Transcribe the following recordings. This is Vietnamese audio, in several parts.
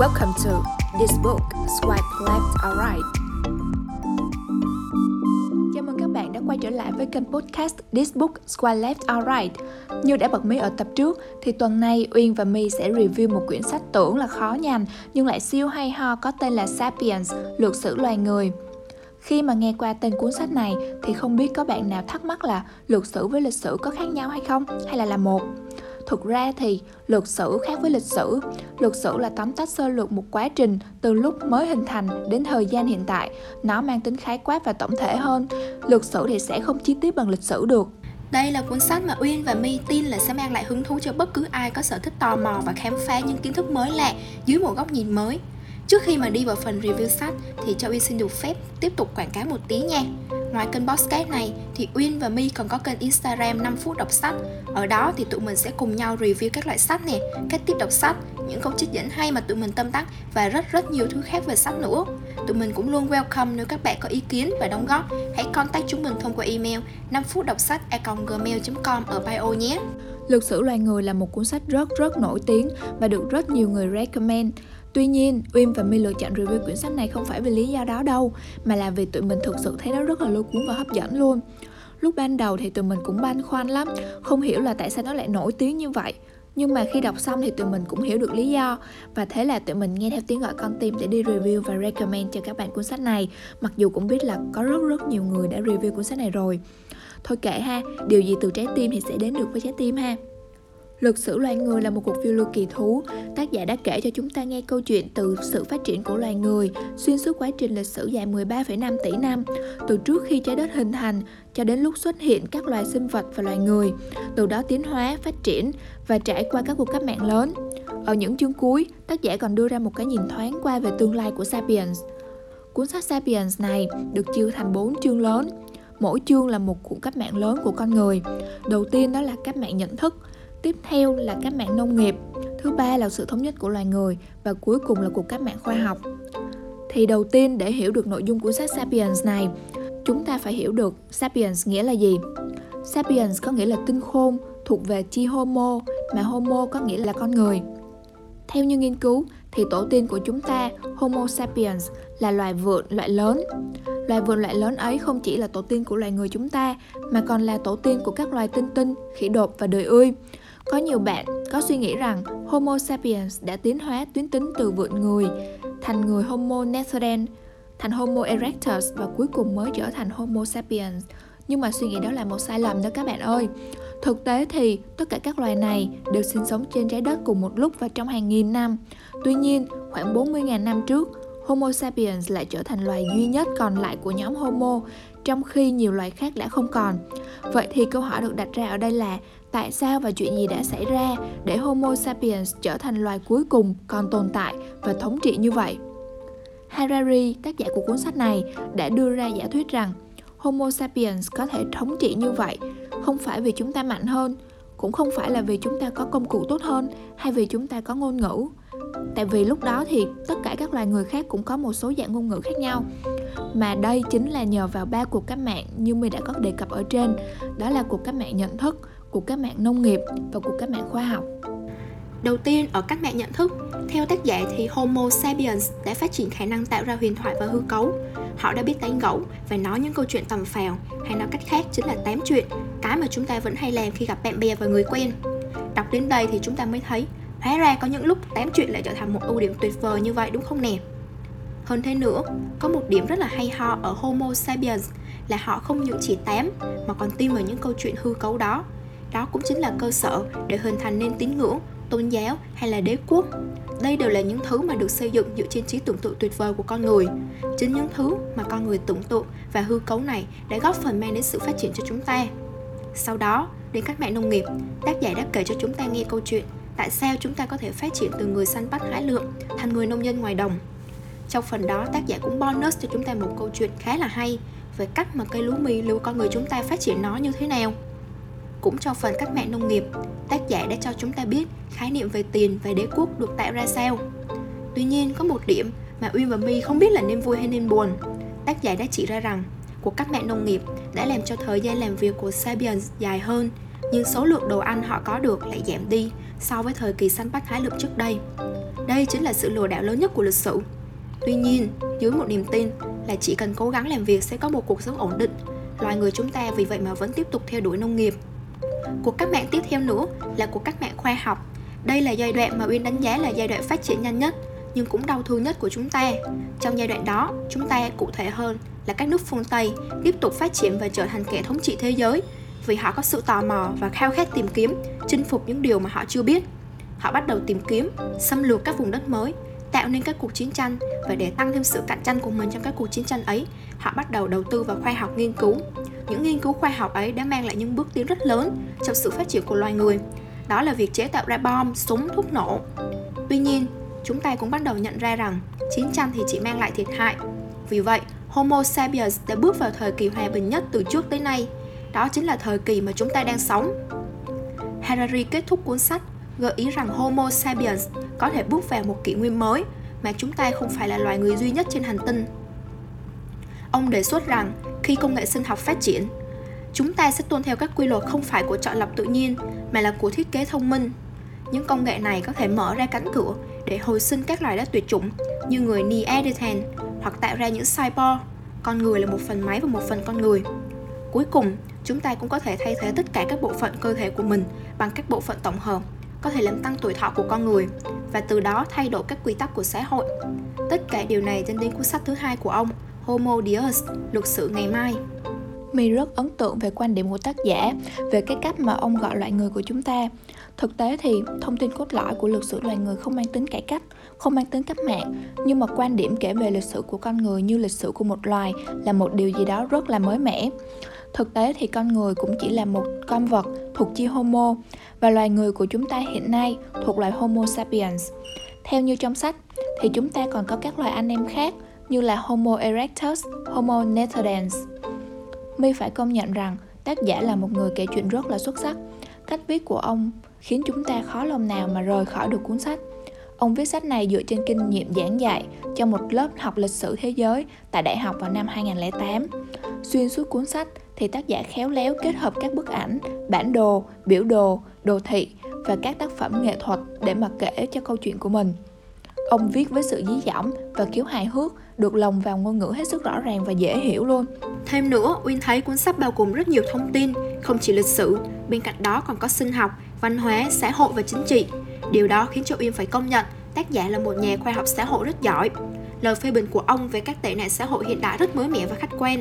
Welcome to This Book Swipe Left or Right. Chào mừng các bạn đã quay trở lại với kênh podcast This Book Swipe Left or Right. Như đã bật mí ở tập trước thì tuần này Uyên và My sẽ review một quyển sách tưởng là khó nhằn nhưng lại siêu hay ho có tên là Sapiens, Lược sử loài người. Khi mà nghe qua tên cuốn sách này thì không biết có bạn nào thắc mắc là lược sử với lịch sử có khác nhau hay không hay là là một Thực ra thì luật sử khác với lịch sử. luật sử là tóm tắt sơ lược một quá trình từ lúc mới hình thành đến thời gian hiện tại. Nó mang tính khái quát và tổng thể hơn. luật sử thì sẽ không chi tiết bằng lịch sử được. Đây là cuốn sách mà Uyên và My tin là sẽ mang lại hứng thú cho bất cứ ai có sở thích tò mò và khám phá những kiến thức mới lạ dưới một góc nhìn mới. Trước khi mà đi vào phần review sách, thì cho Uyên xin được phép tiếp tục quảng cáo một tí nha. Ngoài kênh podcast này thì Uyên và My còn có kênh Instagram 5 phút đọc sách. Ở đó thì tụi mình sẽ cùng nhau review các loại sách nè, cách tiếp đọc sách, những câu trích dẫn hay mà tụi mình tâm đắc và rất rất nhiều thứ khác về sách nữa. Tụi mình cũng luôn welcome nếu các bạn có ý kiến và đóng góp, hãy contact chúng mình thông qua email 5 phút đọc sách gmail.com ở bio nhé. Lực sử loài người là một cuốn sách rất rất nổi tiếng và được rất nhiều người recommend. Tuy nhiên, Uyên và My lựa chọn review quyển sách này không phải vì lý do đó đâu, mà là vì tụi mình thực sự thấy nó rất là lôi cuốn và hấp dẫn luôn. Lúc ban đầu thì tụi mình cũng băn khoăn lắm, không hiểu là tại sao nó lại nổi tiếng như vậy. Nhưng mà khi đọc xong thì tụi mình cũng hiểu được lý do Và thế là tụi mình nghe theo tiếng gọi con tim để đi review và recommend cho các bạn cuốn sách này Mặc dù cũng biết là có rất rất nhiều người đã review cuốn sách này rồi Thôi kệ ha, điều gì từ trái tim thì sẽ đến được với trái tim ha Lịch sử loài người là một cuộc phiêu lưu kỳ thú. Tác giả đã kể cho chúng ta nghe câu chuyện từ sự phát triển của loài người xuyên suốt quá trình lịch sử dài 13,5 tỷ năm, từ trước khi trái đất hình thành cho đến lúc xuất hiện các loài sinh vật và loài người, từ đó tiến hóa, phát triển và trải qua các cuộc cách mạng lớn. Ở những chương cuối, tác giả còn đưa ra một cái nhìn thoáng qua về tương lai của Sapiens. Cuốn sách Sapiens này được chia thành 4 chương lớn. Mỗi chương là một cuộc cách mạng lớn của con người. Đầu tiên đó là cách mạng nhận thức, tiếp theo là cách mạng nông nghiệp. Thứ ba là sự thống nhất của loài người và cuối cùng là cuộc cách mạng khoa học. Thì đầu tiên để hiểu được nội dung của sách Sapiens này chúng ta phải hiểu được Sapiens nghĩa là gì. Sapiens có nghĩa là tinh khôn thuộc về chi Homo mà Homo có nghĩa là con người. Theo như nghiên cứu thì tổ tiên của chúng ta Homo sapiens là loài vượn loại lớn. Loài vượn loại lớn ấy không chỉ là tổ tiên của loài người chúng ta mà còn là tổ tiên của các loài tinh tinh, khỉ đột và đời ươi. Có nhiều bạn có suy nghĩ rằng Homo sapiens đã tiến hóa tuyến tính từ vượn người thành người Homo neanderthal, thành Homo erectus và cuối cùng mới trở thành Homo sapiens. Nhưng mà suy nghĩ đó là một sai lầm đó các bạn ơi. Thực tế thì tất cả các loài này đều sinh sống trên trái đất cùng một lúc và trong hàng nghìn năm. Tuy nhiên, khoảng 40.000 năm trước, Homo sapiens lại trở thành loài duy nhất còn lại của nhóm Homo, trong khi nhiều loài khác đã không còn. Vậy thì câu hỏi được đặt ra ở đây là tại sao và chuyện gì đã xảy ra để Homo sapiens trở thành loài cuối cùng còn tồn tại và thống trị như vậy? Harari, tác giả của cuốn sách này, đã đưa ra giả thuyết rằng Homo sapiens có thể thống trị như vậy không phải vì chúng ta mạnh hơn, cũng không phải là vì chúng ta có công cụ tốt hơn hay vì chúng ta có ngôn ngữ. Tại vì lúc đó thì tất cả các loài người khác cũng có một số dạng ngôn ngữ khác nhau mà đây chính là nhờ vào ba cuộc cách mạng như mình đã có đề cập ở trên đó là cuộc cách mạng nhận thức cuộc cách mạng nông nghiệp và cuộc cách mạng khoa học Đầu tiên, ở cách mạng nhận thức, theo tác giả thì Homo sapiens đã phát triển khả năng tạo ra huyền thoại và hư cấu. Họ đã biết tán gẫu và nói những câu chuyện tầm phào, hay nói cách khác chính là tám chuyện, cái mà chúng ta vẫn hay làm khi gặp bạn bè và người quen. Đọc đến đây thì chúng ta mới thấy, hóa ra có những lúc tám chuyện lại trở thành một ưu điểm tuyệt vời như vậy đúng không nè? Hơn thế nữa, có một điểm rất là hay ho ở Homo sapiens là họ không những chỉ tám mà còn tin vào những câu chuyện hư cấu đó. Đó cũng chính là cơ sở để hình thành nên tín ngưỡng, tôn giáo hay là đế quốc. Đây đều là những thứ mà được xây dựng dựa trên trí tưởng tượng tuyệt vời của con người. Chính những thứ mà con người tưởng tượng và hư cấu này đã góp phần mang đến sự phát triển cho chúng ta. Sau đó, đến cách mạng nông nghiệp, tác giả đã kể cho chúng ta nghe câu chuyện tại sao chúng ta có thể phát triển từ người săn bắt hái lượm thành người nông dân ngoài đồng trong phần đó, tác giả cũng bonus cho chúng ta một câu chuyện khá là hay về cách mà cây lúa mì lưu con người chúng ta phát triển nó như thế nào. Cũng trong phần cách mạng nông nghiệp, tác giả đã cho chúng ta biết khái niệm về tiền và đế quốc được tạo ra sao. Tuy nhiên, có một điểm mà Uyên và My không biết là nên vui hay nên buồn. Tác giả đã chỉ ra rằng cuộc cách mạng nông nghiệp đã làm cho thời gian làm việc của Sapiens dài hơn, nhưng số lượng đồ ăn họ có được lại giảm đi so với thời kỳ săn bắt hái lượm trước đây. Đây chính là sự lừa đảo lớn nhất của lịch sử. Tuy nhiên, dưới một niềm tin là chỉ cần cố gắng làm việc sẽ có một cuộc sống ổn định, loài người chúng ta vì vậy mà vẫn tiếp tục theo đuổi nông nghiệp. Cuộc cách mạng tiếp theo nữa là cuộc cách mạng khoa học. Đây là giai đoạn mà Uyên đánh giá là giai đoạn phát triển nhanh nhất, nhưng cũng đau thương nhất của chúng ta. Trong giai đoạn đó, chúng ta cụ thể hơn là các nước phương Tây tiếp tục phát triển và trở thành kẻ thống trị thế giới vì họ có sự tò mò và khao khát tìm kiếm, chinh phục những điều mà họ chưa biết. Họ bắt đầu tìm kiếm, xâm lược các vùng đất mới, tạo nên các cuộc chiến tranh và để tăng thêm sự cạnh tranh của mình trong các cuộc chiến tranh ấy, họ bắt đầu đầu tư vào khoa học nghiên cứu. Những nghiên cứu khoa học ấy đã mang lại những bước tiến rất lớn trong sự phát triển của loài người. Đó là việc chế tạo ra bom, súng, thuốc nổ. Tuy nhiên, chúng ta cũng bắt đầu nhận ra rằng chiến tranh thì chỉ mang lại thiệt hại. Vì vậy, Homo sapiens đã bước vào thời kỳ hòa bình nhất từ trước tới nay. Đó chính là thời kỳ mà chúng ta đang sống. Harari kết thúc cuốn sách gợi ý rằng Homo sapiens có thể bước vào một kỷ nguyên mới mà chúng ta không phải là loài người duy nhất trên hành tinh. Ông đề xuất rằng khi công nghệ sinh học phát triển, chúng ta sẽ tuân theo các quy luật không phải của chọn lọc tự nhiên mà là của thiết kế thông minh. Những công nghệ này có thể mở ra cánh cửa để hồi sinh các loài đã tuyệt chủng như người Neanderthal hoặc tạo ra những cyborg. Con người là một phần máy và một phần con người. Cuối cùng, chúng ta cũng có thể thay thế tất cả các bộ phận cơ thể của mình bằng các bộ phận tổng hợp có thể làm tăng tuổi thọ của con người và từ đó thay đổi các quy tắc của xã hội. Tất cả điều này dẫn đến cuốn sách thứ hai của ông, Homo Deus, luật sự ngày mai. mình rất ấn tượng về quan điểm của tác giả về cái cách mà ông gọi loại người của chúng ta. Thực tế thì thông tin cốt lõi của lịch sử loài người không mang tính cải cách, không mang tính cách mạng, nhưng mà quan điểm kể về lịch sử của con người như lịch sử của một loài là một điều gì đó rất là mới mẻ. Thực tế thì con người cũng chỉ là một con vật thuộc chi Homo và loài người của chúng ta hiện nay thuộc loài Homo sapiens. Theo như trong sách thì chúng ta còn có các loài anh em khác như là Homo erectus, Homo neanderthals. My phải công nhận rằng tác giả là một người kể chuyện rất là xuất sắc. Cách viết của ông khiến chúng ta khó lòng nào mà rời khỏi được cuốn sách. Ông viết sách này dựa trên kinh nghiệm giảng dạy cho một lớp học lịch sử thế giới tại đại học vào năm 2008. Xuyên suốt cuốn sách thì tác giả khéo léo kết hợp các bức ảnh, bản đồ, biểu đồ, đồ thị và các tác phẩm nghệ thuật để mà kể cho câu chuyện của mình. Ông viết với sự dí dỏm và kiểu hài hước, được lồng vào ngôn ngữ hết sức rõ ràng và dễ hiểu luôn. Thêm nữa, Uyên thấy cuốn sách bao gồm rất nhiều thông tin, không chỉ lịch sử, bên cạnh đó còn có sinh học, văn hóa, xã hội và chính trị. Điều đó khiến cho Uyên phải công nhận tác giả là một nhà khoa học xã hội rất giỏi. Lời phê bình của ông về các tệ nạn xã hội hiện đại rất mới mẻ và khách quan.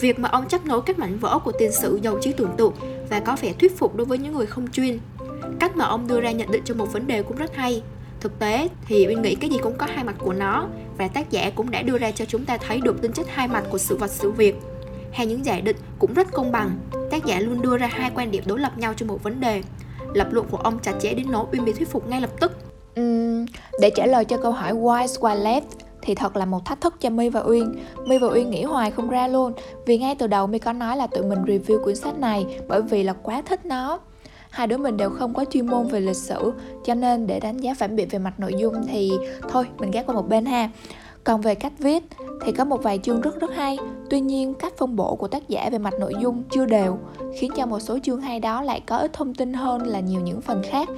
Việc mà ông chấp nối các mảnh vỡ của tiền sử giàu trí tưởng tượng và có vẻ thuyết phục đối với những người không chuyên. Cách mà ông đưa ra nhận định cho một vấn đề cũng rất hay. Thực tế thì Uyên nghĩ cái gì cũng có hai mặt của nó và tác giả cũng đã đưa ra cho chúng ta thấy được tính chất hai mặt của sự vật sự việc. Hay những giải định cũng rất công bằng. Tác giả luôn đưa ra hai quan điểm đối lập nhau cho một vấn đề. Lập luận của ông chặt chẽ đến nỗi Uyên bị thuyết phục ngay lập tức. Uhm, để trả lời cho câu hỏi why why left thì thật là một thách thức cho My và Uyên. My và Uyên nghĩ hoài không ra luôn, vì ngay từ đầu My có nói là tụi mình review quyển sách này bởi vì là quá thích nó. Hai đứa mình đều không có chuyên môn về lịch sử, cho nên để đánh giá phản biện về mặt nội dung thì thôi, mình gác qua một bên ha. Còn về cách viết thì có một vài chương rất rất hay. Tuy nhiên cách phân bổ của tác giả về mặt nội dung chưa đều Khiến cho một số chương hay đó lại có ít thông tin hơn là nhiều những phần khác.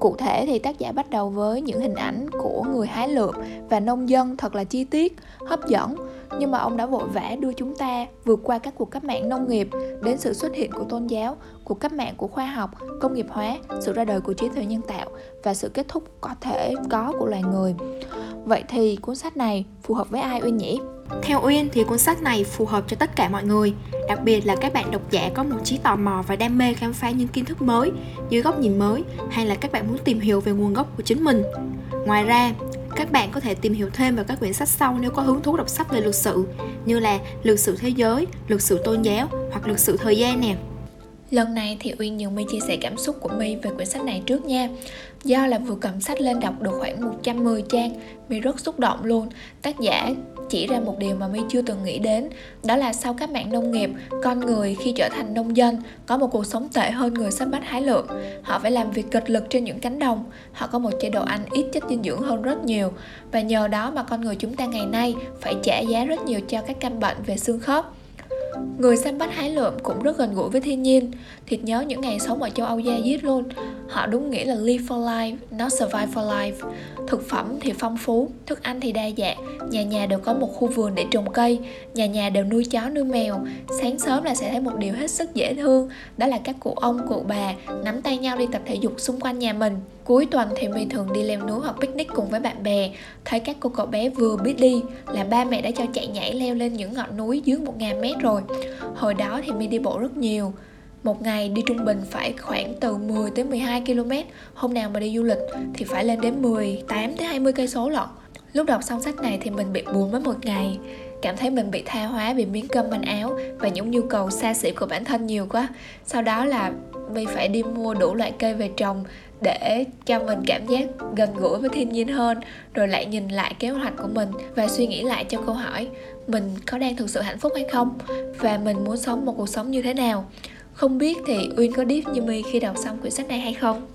Cụ thể thì tác giả bắt đầu với những hình ảnh của người hái lượm và nông dân thật là chi tiết, hấp dẫn. Nhưng mà ông đã vội vã đưa chúng ta vượt qua các cuộc cách mạng nông nghiệp đến sự xuất hiện của tôn giáo, cuộc cách mạng của khoa học, công nghiệp hóa, sự ra đời của trí tuệ nhân tạo và sự kết thúc có thể có của loài người. Vậy thì cuốn sách này phù hợp với ai Uyên nhỉ? Theo Uyên thì cuốn sách này phù hợp cho tất cả mọi người, đặc biệt là các bạn độc giả có một trí tò mò và đam mê khám phá những kiến thức mới, dưới góc nhìn mới hay là các bạn muốn tìm hiểu về nguồn gốc của chính mình. Ngoài ra, các bạn có thể tìm hiểu thêm về các quyển sách sau nếu có hứng thú đọc sách về lịch sử như là lịch sử thế giới, lịch sử tôn giáo hoặc lịch sử thời gian nè. Lần này thì Uyên nhường My chia sẻ cảm xúc của My về quyển sách này trước nha Do là vừa cầm sách lên đọc được khoảng 110 trang My rất xúc động luôn. Tác giả chỉ ra một điều mà My chưa từng nghĩ đến, Đó là sau các mạng nông nghiệp, Con người khi trở thành nông dân, Có một cuộc sống tệ hơn người sắp bắt hái lượm. Họ phải làm việc cực lực trên những cánh đồng. Họ có một chế độ ăn ít chất dinh dưỡng hơn rất nhiều. Và nhờ đó mà con người chúng ta ngày nay Phải trả giá rất nhiều cho các căn bệnh về xương khớp. Người săn bắt hái lượm cũng rất gần gũi với thiên nhiên. Thịt nhớ những ngày sống ở châu Âu da diết luôn. Họ đúng nghĩa là live for life, not survive for life. Thực phẩm thì phong phú, thức ăn thì đa dạng. Nhà nhà đều có một khu vườn để trồng cây. Nhà nhà đều nuôi chó nuôi mèo. Sáng sớm là sẽ thấy một điều hết sức dễ thương Đó là các cụ ông, cụ bà nắm tay nhau đi tập thể dục xung quanh nhà mình. Cuối tuần thì My thường đi leo núi hoặc picnic cùng với bạn bè. Thấy các cô cậu bé vừa biết đi là ba mẹ đã cho chạy nhảy leo lên những ngọn núi dưới 1.000 mét rồi. Hồi đó thì My đi bộ rất nhiều. Một ngày đi trung bình phải khoảng từ 10 tới 12 km Hôm nào mà đi du lịch thì phải lên đến 18 tới 20 cây số lận. Lúc đọc xong sách này thì mình bị buồn mất một ngày. Cảm thấy mình bị tha hóa vì miếng cơm manh áo Và những nhu cầu xa xỉ của bản thân nhiều quá. Sau đó là vì phải đi mua đủ loại cây về trồng để cho mình cảm giác gần gũi với thiên nhiên hơn, rồi lại nhìn lại kế hoạch của mình và suy nghĩ lại cho câu hỏi, mình có đang thực sự hạnh phúc hay không? Và mình muốn sống một cuộc sống như thế nào? Không biết thì uyên có deep như mi khi đọc xong quyển sách này hay không?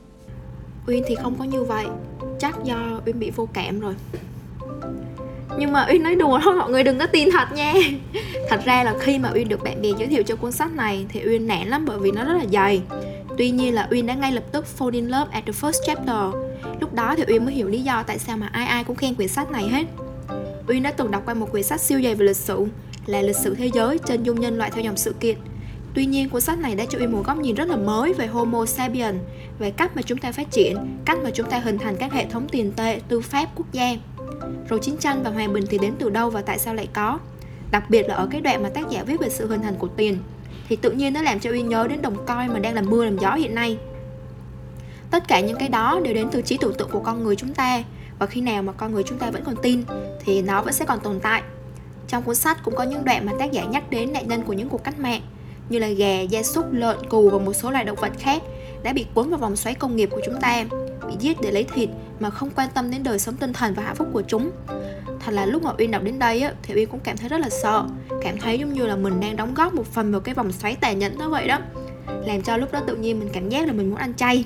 Uyên thì không có như vậy. Chắc do uyên bị vô cảm rồi. Nhưng mà uyên nói đùa thôi, mọi người đừng có tin thật nha. Thật ra là khi mà uyên được bạn bè giới thiệu cho cuốn sách này thì uyên nản lắm bởi vì nó rất là dày tuy nhiên là uyên đã ngay lập tức fall in love at the first chapter lúc đó thì uyên mới hiểu lý do tại sao mà ai ai cũng khen quyển sách này hết uyên đã từng đọc qua một quyển sách siêu dày về lịch sử là lịch sử thế giới trên dung nhân loại theo dòng sự kiện Tuy nhiên, cuốn sách này đã cho Uyên một góc nhìn rất là mới về Homo sapiens, về cách mà chúng ta phát triển, cách mà chúng ta hình thành các hệ thống tiền tệ, tư pháp, quốc gia. Rồi chiến tranh và hòa bình thì đến từ đâu và tại sao lại có? Đặc biệt là ở cái đoạn mà tác giả viết về sự hình thành của tiền, thì tự nhiên nó làm cho Uyên nhớ đến đồng coi mà đang làm mưa làm gió hiện nay. Tất cả những cái đó đều đến từ trí tưởng tượng của con người chúng ta và khi nào mà con người chúng ta vẫn còn tin thì nó vẫn sẽ còn tồn tại. Trong cuốn sách cũng có những đoạn mà tác giả nhắc đến nạn nhân của những cuộc cách mạng như là gà, gia súc, lợn, cừu và một số loài động vật khác đã bị cuốn vào vòng xoáy công nghiệp của chúng ta, bị giết để lấy thịt mà không quan tâm đến đời sống tinh thần và hạnh phúc của chúng. Thật là lúc mà Uyên đọc đến đây á, thì Uyên cũng cảm thấy rất là sợ, cảm thấy giống như là mình đang đóng góp một phần vào cái vòng xoáy tàn nhẫn đó vậy đó. Làm cho lúc đó tự nhiên mình cảm giác là mình muốn ăn chay.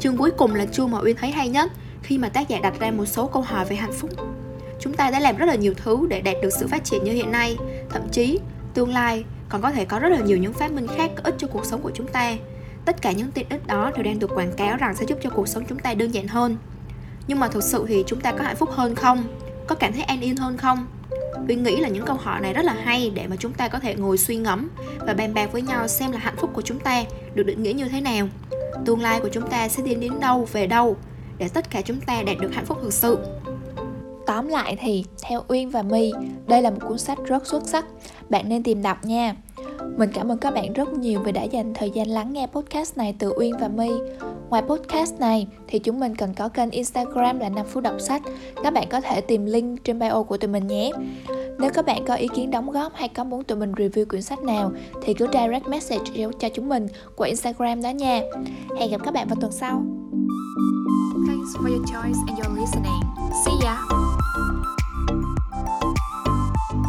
Chương cuối cùng là chương mà Uyên thấy hay nhất khi mà tác giả đặt ra một số câu hỏi về hạnh phúc. Chúng ta đã làm rất là nhiều thứ để đạt được sự phát triển như hiện nay, thậm chí tương lai còn có thể có rất là nhiều những phát minh khác có ích cho cuộc sống của chúng ta tất cả những tiện ích đó đều đang được quảng cáo rằng sẽ giúp cho cuộc sống chúng ta đơn giản hơn nhưng mà thực sự thì chúng ta có hạnh phúc hơn không có cảm thấy an yên hơn không Huy nghĩ là những câu hỏi này rất là hay để mà chúng ta có thể ngồi suy ngẫm và bàn bạc với nhau xem là hạnh phúc của chúng ta được định nghĩa như thế nào. Tương lai của chúng ta sẽ đi đến đâu, về đâu để tất cả chúng ta đạt được hạnh phúc thực sự. Tóm lại thì theo Uyên và My, đây là một cuốn sách rất xuất sắc. Bạn nên tìm đọc nha. Mình cảm ơn các bạn rất nhiều vì đã dành thời gian lắng nghe podcast này từ Uyên và My. Ngoài podcast này thì chúng mình còn có kênh Instagram là 5 phút đọc sách. Các bạn có thể tìm link trên bio của tụi mình nhé. Nếu các bạn có ý kiến đóng góp hay có muốn tụi mình review quyển sách nào thì cứ direct message cho chúng mình qua Instagram đó nha. Hẹn gặp các bạn vào tuần sau. Thanks for your choice and your listening. See ya!